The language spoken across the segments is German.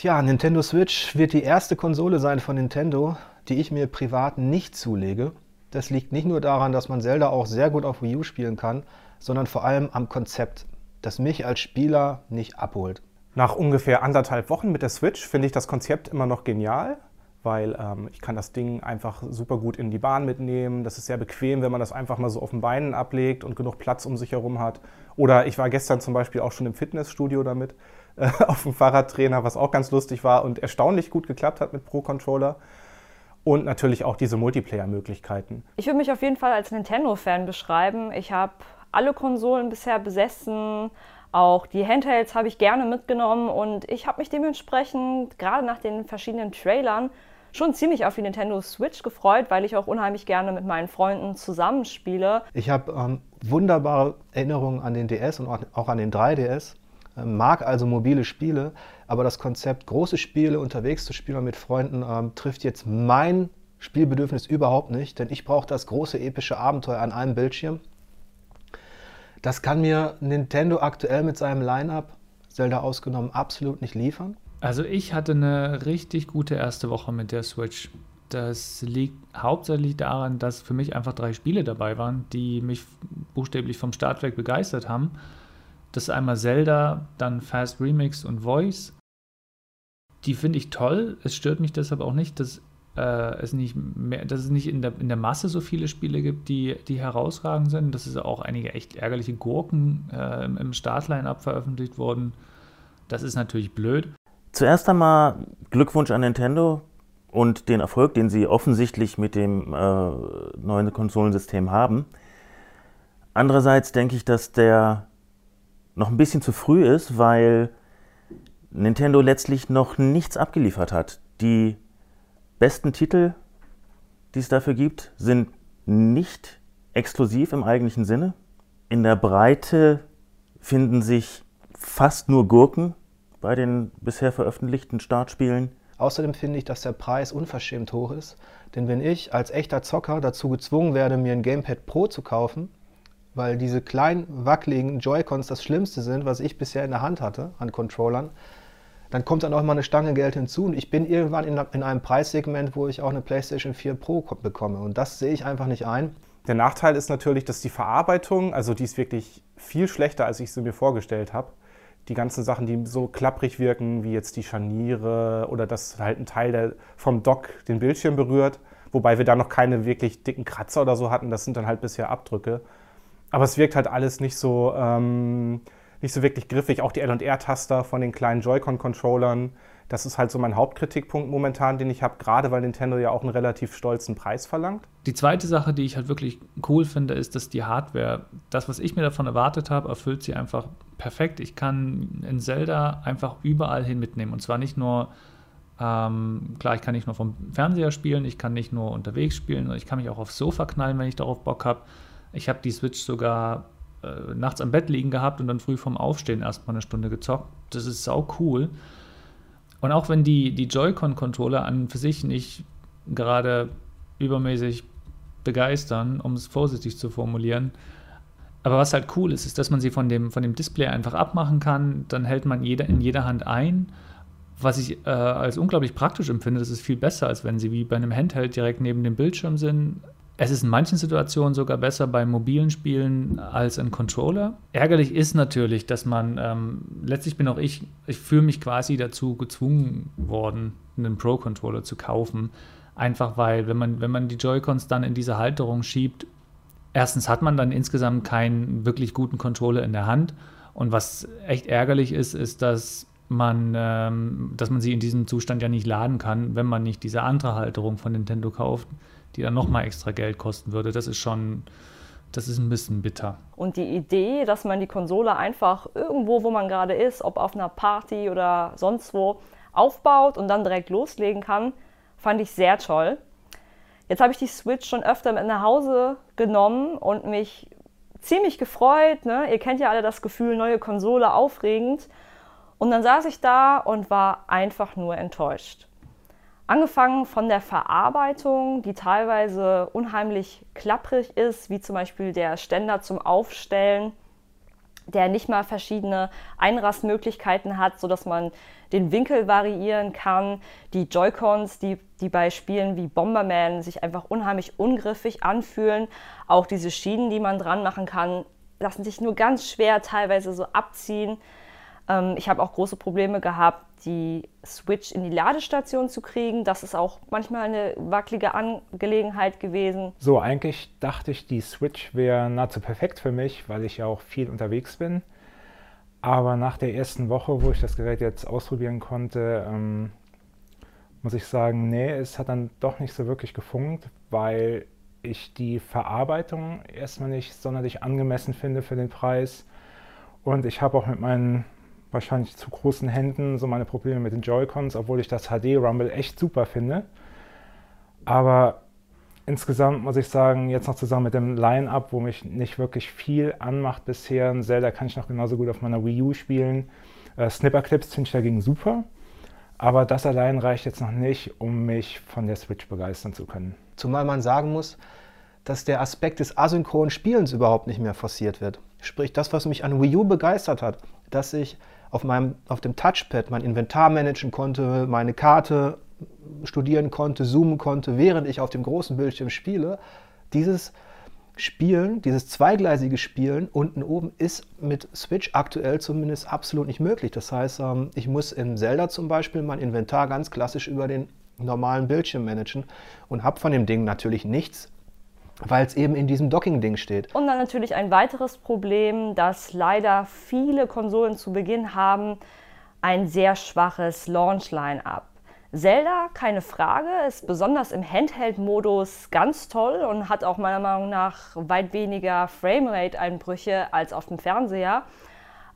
Tja, Nintendo Switch wird die erste Konsole sein von Nintendo, die ich mir privat nicht zulege. Das liegt nicht nur daran, dass man Zelda auch sehr gut auf Wii U spielen kann, sondern vor allem am Konzept, das mich als Spieler nicht abholt. Nach ungefähr anderthalb Wochen mit der Switch finde ich das Konzept immer noch genial, weil ähm, ich kann das Ding einfach super gut in die Bahn mitnehmen. Das ist sehr bequem, wenn man das einfach mal so auf den Beinen ablegt und genug Platz um sich herum hat. Oder ich war gestern zum Beispiel auch schon im Fitnessstudio damit äh, auf dem Fahrradtrainer, was auch ganz lustig war und erstaunlich gut geklappt hat mit Pro-Controller. Und natürlich auch diese Multiplayer-Möglichkeiten. Ich würde mich auf jeden Fall als Nintendo-Fan beschreiben. Ich habe alle Konsolen bisher besessen. Auch die Handhelds habe ich gerne mitgenommen und ich habe mich dementsprechend gerade nach den verschiedenen Trailern schon ziemlich auf die Nintendo Switch gefreut, weil ich auch unheimlich gerne mit meinen Freunden zusammenspiele. Ich habe ähm, wunderbare Erinnerungen an den DS und auch an den 3DS mag also mobile Spiele, aber das Konzept, große Spiele unterwegs zu spielen mit Freunden, ähm, trifft jetzt mein Spielbedürfnis überhaupt nicht, denn ich brauche das große epische Abenteuer an einem Bildschirm. Das kann mir Nintendo aktuell mit seinem Line-up, Zelda ausgenommen, absolut nicht liefern. Also ich hatte eine richtig gute erste Woche mit der Switch. Das liegt hauptsächlich daran, dass für mich einfach drei Spiele dabei waren, die mich buchstäblich vom Start weg begeistert haben. Das ist einmal Zelda, dann Fast Remix und Voice. Die finde ich toll. Es stört mich deshalb auch nicht, dass, äh, es, nicht mehr, dass es nicht in der, in der Masse so viele Spiele gibt, die, die herausragend sind. Das ist auch einige echt ärgerliche Gurken äh, im Startline-Up veröffentlicht worden. Das ist natürlich blöd. Zuerst einmal Glückwunsch an Nintendo und den Erfolg, den sie offensichtlich mit dem äh, neuen Konsolensystem haben. Andererseits denke ich, dass der noch ein bisschen zu früh ist, weil Nintendo letztlich noch nichts abgeliefert hat. Die besten Titel, die es dafür gibt, sind nicht exklusiv im eigentlichen Sinne. In der Breite finden sich fast nur Gurken bei den bisher veröffentlichten Startspielen. Außerdem finde ich, dass der Preis unverschämt hoch ist. Denn wenn ich als echter Zocker dazu gezwungen werde, mir ein Gamepad Pro zu kaufen, weil diese kleinen, wackeligen Joy-Cons das Schlimmste sind, was ich bisher in der Hand hatte an Controllern. Dann kommt dann auch mal eine Stange Geld hinzu und ich bin irgendwann in, in einem Preissegment, wo ich auch eine PlayStation 4 Pro bekomme. Und das sehe ich einfach nicht ein. Der Nachteil ist natürlich, dass die Verarbeitung, also die ist wirklich viel schlechter, als ich sie mir vorgestellt habe. Die ganzen Sachen, die so klapprig wirken, wie jetzt die Scharniere oder dass halt ein Teil der, vom Dock den Bildschirm berührt, wobei wir da noch keine wirklich dicken Kratzer oder so hatten, das sind dann halt bisher Abdrücke. Aber es wirkt halt alles nicht so, ähm, nicht so wirklich griffig. Auch die LR-Taster von den kleinen Joy-Con-Controllern. Das ist halt so mein Hauptkritikpunkt momentan, den ich habe, gerade weil Nintendo ja auch einen relativ stolzen Preis verlangt. Die zweite Sache, die ich halt wirklich cool finde, ist, dass die Hardware, das, was ich mir davon erwartet habe, erfüllt sie einfach perfekt. Ich kann in Zelda einfach überall hin mitnehmen. Und zwar nicht nur, ähm, klar, ich kann nicht nur vom Fernseher spielen, ich kann nicht nur unterwegs spielen, ich kann mich auch aufs Sofa knallen, wenn ich darauf Bock habe. Ich habe die Switch sogar äh, nachts am Bett liegen gehabt und dann früh vom Aufstehen erstmal eine Stunde gezockt. Das ist sau cool. Und auch wenn die, die Joy-Con-Controller an für sich nicht gerade übermäßig begeistern, um es vorsichtig zu formulieren, aber was halt cool ist, ist, dass man sie von dem, von dem Display einfach abmachen kann. Dann hält man jeder, in jeder Hand ein. Was ich äh, als unglaublich praktisch empfinde, das ist viel besser, als wenn sie wie bei einem Handheld direkt neben dem Bildschirm sind. Es ist in manchen Situationen sogar besser bei mobilen Spielen als ein Controller. Ärgerlich ist natürlich, dass man, ähm, letztlich bin auch ich, ich fühle mich quasi dazu gezwungen worden, einen Pro-Controller zu kaufen. Einfach weil, wenn man, wenn man die Joy-Cons dann in diese Halterung schiebt, erstens hat man dann insgesamt keinen wirklich guten Controller in der Hand. Und was echt ärgerlich ist, ist, dass man, ähm, dass man sie in diesem Zustand ja nicht laden kann, wenn man nicht diese andere Halterung von Nintendo kauft die dann nochmal extra Geld kosten würde. Das ist schon, das ist ein bisschen bitter. Und die Idee, dass man die Konsole einfach irgendwo, wo man gerade ist, ob auf einer Party oder sonst wo, aufbaut und dann direkt loslegen kann, fand ich sehr toll. Jetzt habe ich die Switch schon öfter mit nach Hause genommen und mich ziemlich gefreut. Ne? Ihr kennt ja alle das Gefühl, neue Konsole, aufregend. Und dann saß ich da und war einfach nur enttäuscht. Angefangen von der Verarbeitung, die teilweise unheimlich klapprig ist, wie zum Beispiel der Ständer zum Aufstellen, der nicht mal verschiedene Einrastmöglichkeiten hat, sodass man den Winkel variieren kann, die Joy-Cons, die, die bei Spielen wie Bomberman sich einfach unheimlich ungriffig anfühlen, auch diese Schienen, die man dran machen kann, lassen sich nur ganz schwer teilweise so abziehen. Ähm, ich habe auch große Probleme gehabt, die Switch in die Ladestation zu kriegen. Das ist auch manchmal eine wackelige Angelegenheit gewesen. So, eigentlich dachte ich, die Switch wäre nahezu perfekt für mich, weil ich ja auch viel unterwegs bin. Aber nach der ersten Woche, wo ich das Gerät jetzt ausprobieren konnte, ähm, muss ich sagen, nee, es hat dann doch nicht so wirklich gefunkt, weil ich die Verarbeitung erstmal nicht sonderlich angemessen finde für den Preis. Und ich habe auch mit meinen wahrscheinlich zu großen Händen so meine Probleme mit den Joy-Cons, obwohl ich das HD Rumble echt super finde. Aber insgesamt muss ich sagen, jetzt noch zusammen mit dem Line-Up, wo mich nicht wirklich viel anmacht bisher, ein Zelda kann ich noch genauso gut auf meiner Wii U spielen. Äh, Snipper Clips finde ich dagegen super. Aber das allein reicht jetzt noch nicht, um mich von der Switch begeistern zu können. Zumal man sagen muss, dass der Aspekt des asynchronen Spielens überhaupt nicht mehr forciert wird. Sprich, das, was mich an Wii U begeistert hat, dass ich auf, meinem, auf dem Touchpad mein Inventar managen konnte, meine Karte studieren konnte, zoomen konnte, während ich auf dem großen Bildschirm spiele. Dieses Spielen, dieses zweigleisige Spielen unten oben ist mit Switch aktuell zumindest absolut nicht möglich. Das heißt, ähm, ich muss in Zelda zum Beispiel mein Inventar ganz klassisch über den normalen Bildschirm managen und habe von dem Ding natürlich nichts, weil es eben in diesem Docking-Ding steht. Und dann natürlich ein weiteres Problem, dass leider viele Konsolen zu Beginn haben, ein sehr schwaches Launch-Line-Up. Zelda, keine Frage, ist besonders im Handheld-Modus ganz toll und hat auch meiner Meinung nach weit weniger Framerate-Einbrüche als auf dem Fernseher.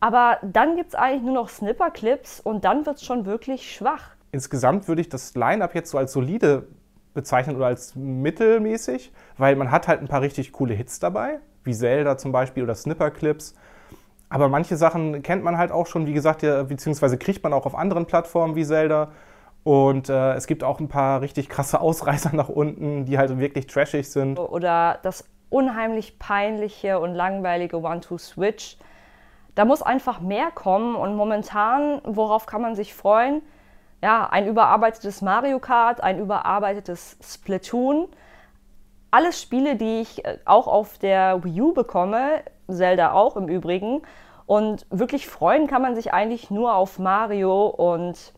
Aber dann gibt es eigentlich nur noch Snipper-Clips und dann wird es schon wirklich schwach. Insgesamt würde ich das Line-Up jetzt so als solide bezeichnen oder als mittelmäßig, weil man hat halt ein paar richtig coole Hits dabei, wie Zelda zum Beispiel oder Snipper-Clips. Aber manche Sachen kennt man halt auch schon, wie gesagt, ja, beziehungsweise kriegt man auch auf anderen Plattformen wie Zelda. Und äh, es gibt auch ein paar richtig krasse Ausreißer nach unten, die halt wirklich trashig sind. Oder das unheimlich peinliche und langweilige One-Two-Switch. Da muss einfach mehr kommen und momentan, worauf kann man sich freuen? Ja, ein überarbeitetes Mario Kart, ein überarbeitetes Splatoon. Alles Spiele, die ich äh, auch auf der Wii U bekomme, Zelda auch im Übrigen. Und wirklich freuen kann man sich eigentlich nur auf Mario und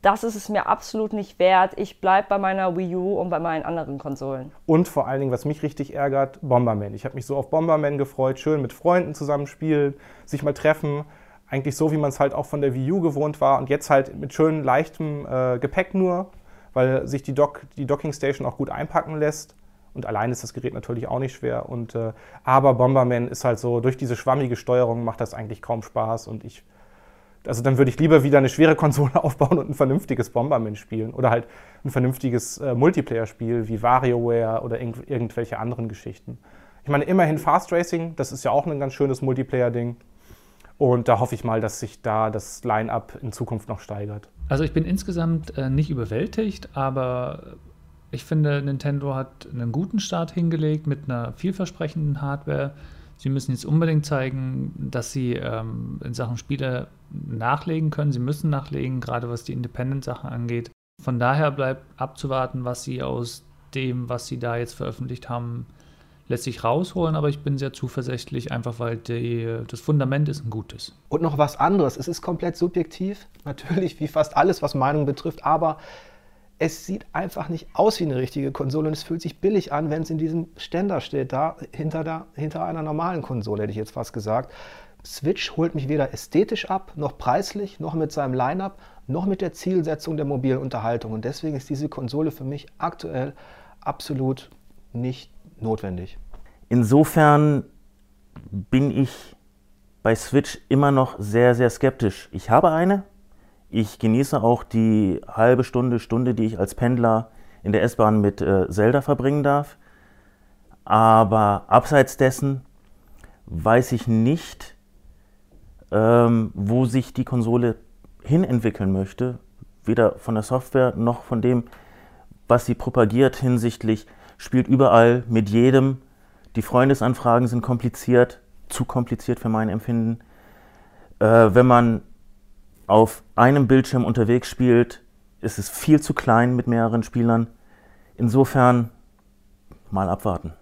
das ist es mir absolut nicht wert. Ich bleibe bei meiner Wii U und bei meinen anderen Konsolen. Und vor allen Dingen, was mich richtig ärgert, Bomberman. Ich habe mich so auf Bomberman gefreut, schön mit Freunden zusammen spielen, sich mal treffen eigentlich so, wie man es halt auch von der Wii U gewohnt war und jetzt halt mit schön leichtem äh, Gepäck nur, weil sich die, Dock, die Docking Station auch gut einpacken lässt. Und allein ist das Gerät natürlich auch nicht schwer. Und, äh, aber Bomberman ist halt so, durch diese schwammige Steuerung macht das eigentlich kaum Spaß. Und ich, also dann würde ich lieber wieder eine schwere Konsole aufbauen und ein vernünftiges Bomberman spielen. Oder halt ein vernünftiges äh, Multiplayer-Spiel wie WarioWare oder irg irgendwelche anderen Geschichten. Ich meine, immerhin Fast Racing, das ist ja auch ein ganz schönes Multiplayer-Ding. Und da hoffe ich mal, dass sich da das Line-up in Zukunft noch steigert. Also ich bin insgesamt äh, nicht überwältigt, aber ich finde, Nintendo hat einen guten Start hingelegt mit einer vielversprechenden Hardware. Sie müssen jetzt unbedingt zeigen, dass sie ähm, in Sachen Spiele nachlegen können. Sie müssen nachlegen, gerade was die Independent-Sachen angeht. Von daher bleibt abzuwarten, was sie aus dem, was sie da jetzt veröffentlicht haben, lässt sich rausholen, aber ich bin sehr zuversichtlich, einfach weil die, das Fundament ist ein gutes. Und noch was anderes, es ist komplett subjektiv, natürlich wie fast alles, was Meinung betrifft, aber es sieht einfach nicht aus wie eine richtige Konsole und es fühlt sich billig an, wenn es in diesem Ständer steht, da hinter, der, hinter einer normalen Konsole, hätte ich jetzt fast gesagt. Switch holt mich weder ästhetisch ab, noch preislich, noch mit seinem Line-up, noch mit der Zielsetzung der mobilen Unterhaltung. Und deswegen ist diese Konsole für mich aktuell absolut nicht notwendig. Insofern bin ich bei Switch immer noch sehr, sehr skeptisch. Ich habe eine. Ich genieße auch die halbe Stunde, Stunde, die ich als Pendler in der S-Bahn mit äh, Zelda verbringen darf. Aber abseits dessen weiß ich nicht, ähm, wo sich die Konsole hinentwickeln möchte. Weder von der Software noch von dem, was sie propagiert hinsichtlich spielt überall mit jedem. Die Freundesanfragen sind kompliziert, zu kompliziert für mein Empfinden. Äh, wenn man auf einem Bildschirm unterwegs spielt, ist es viel zu klein mit mehreren Spielern. Insofern mal abwarten.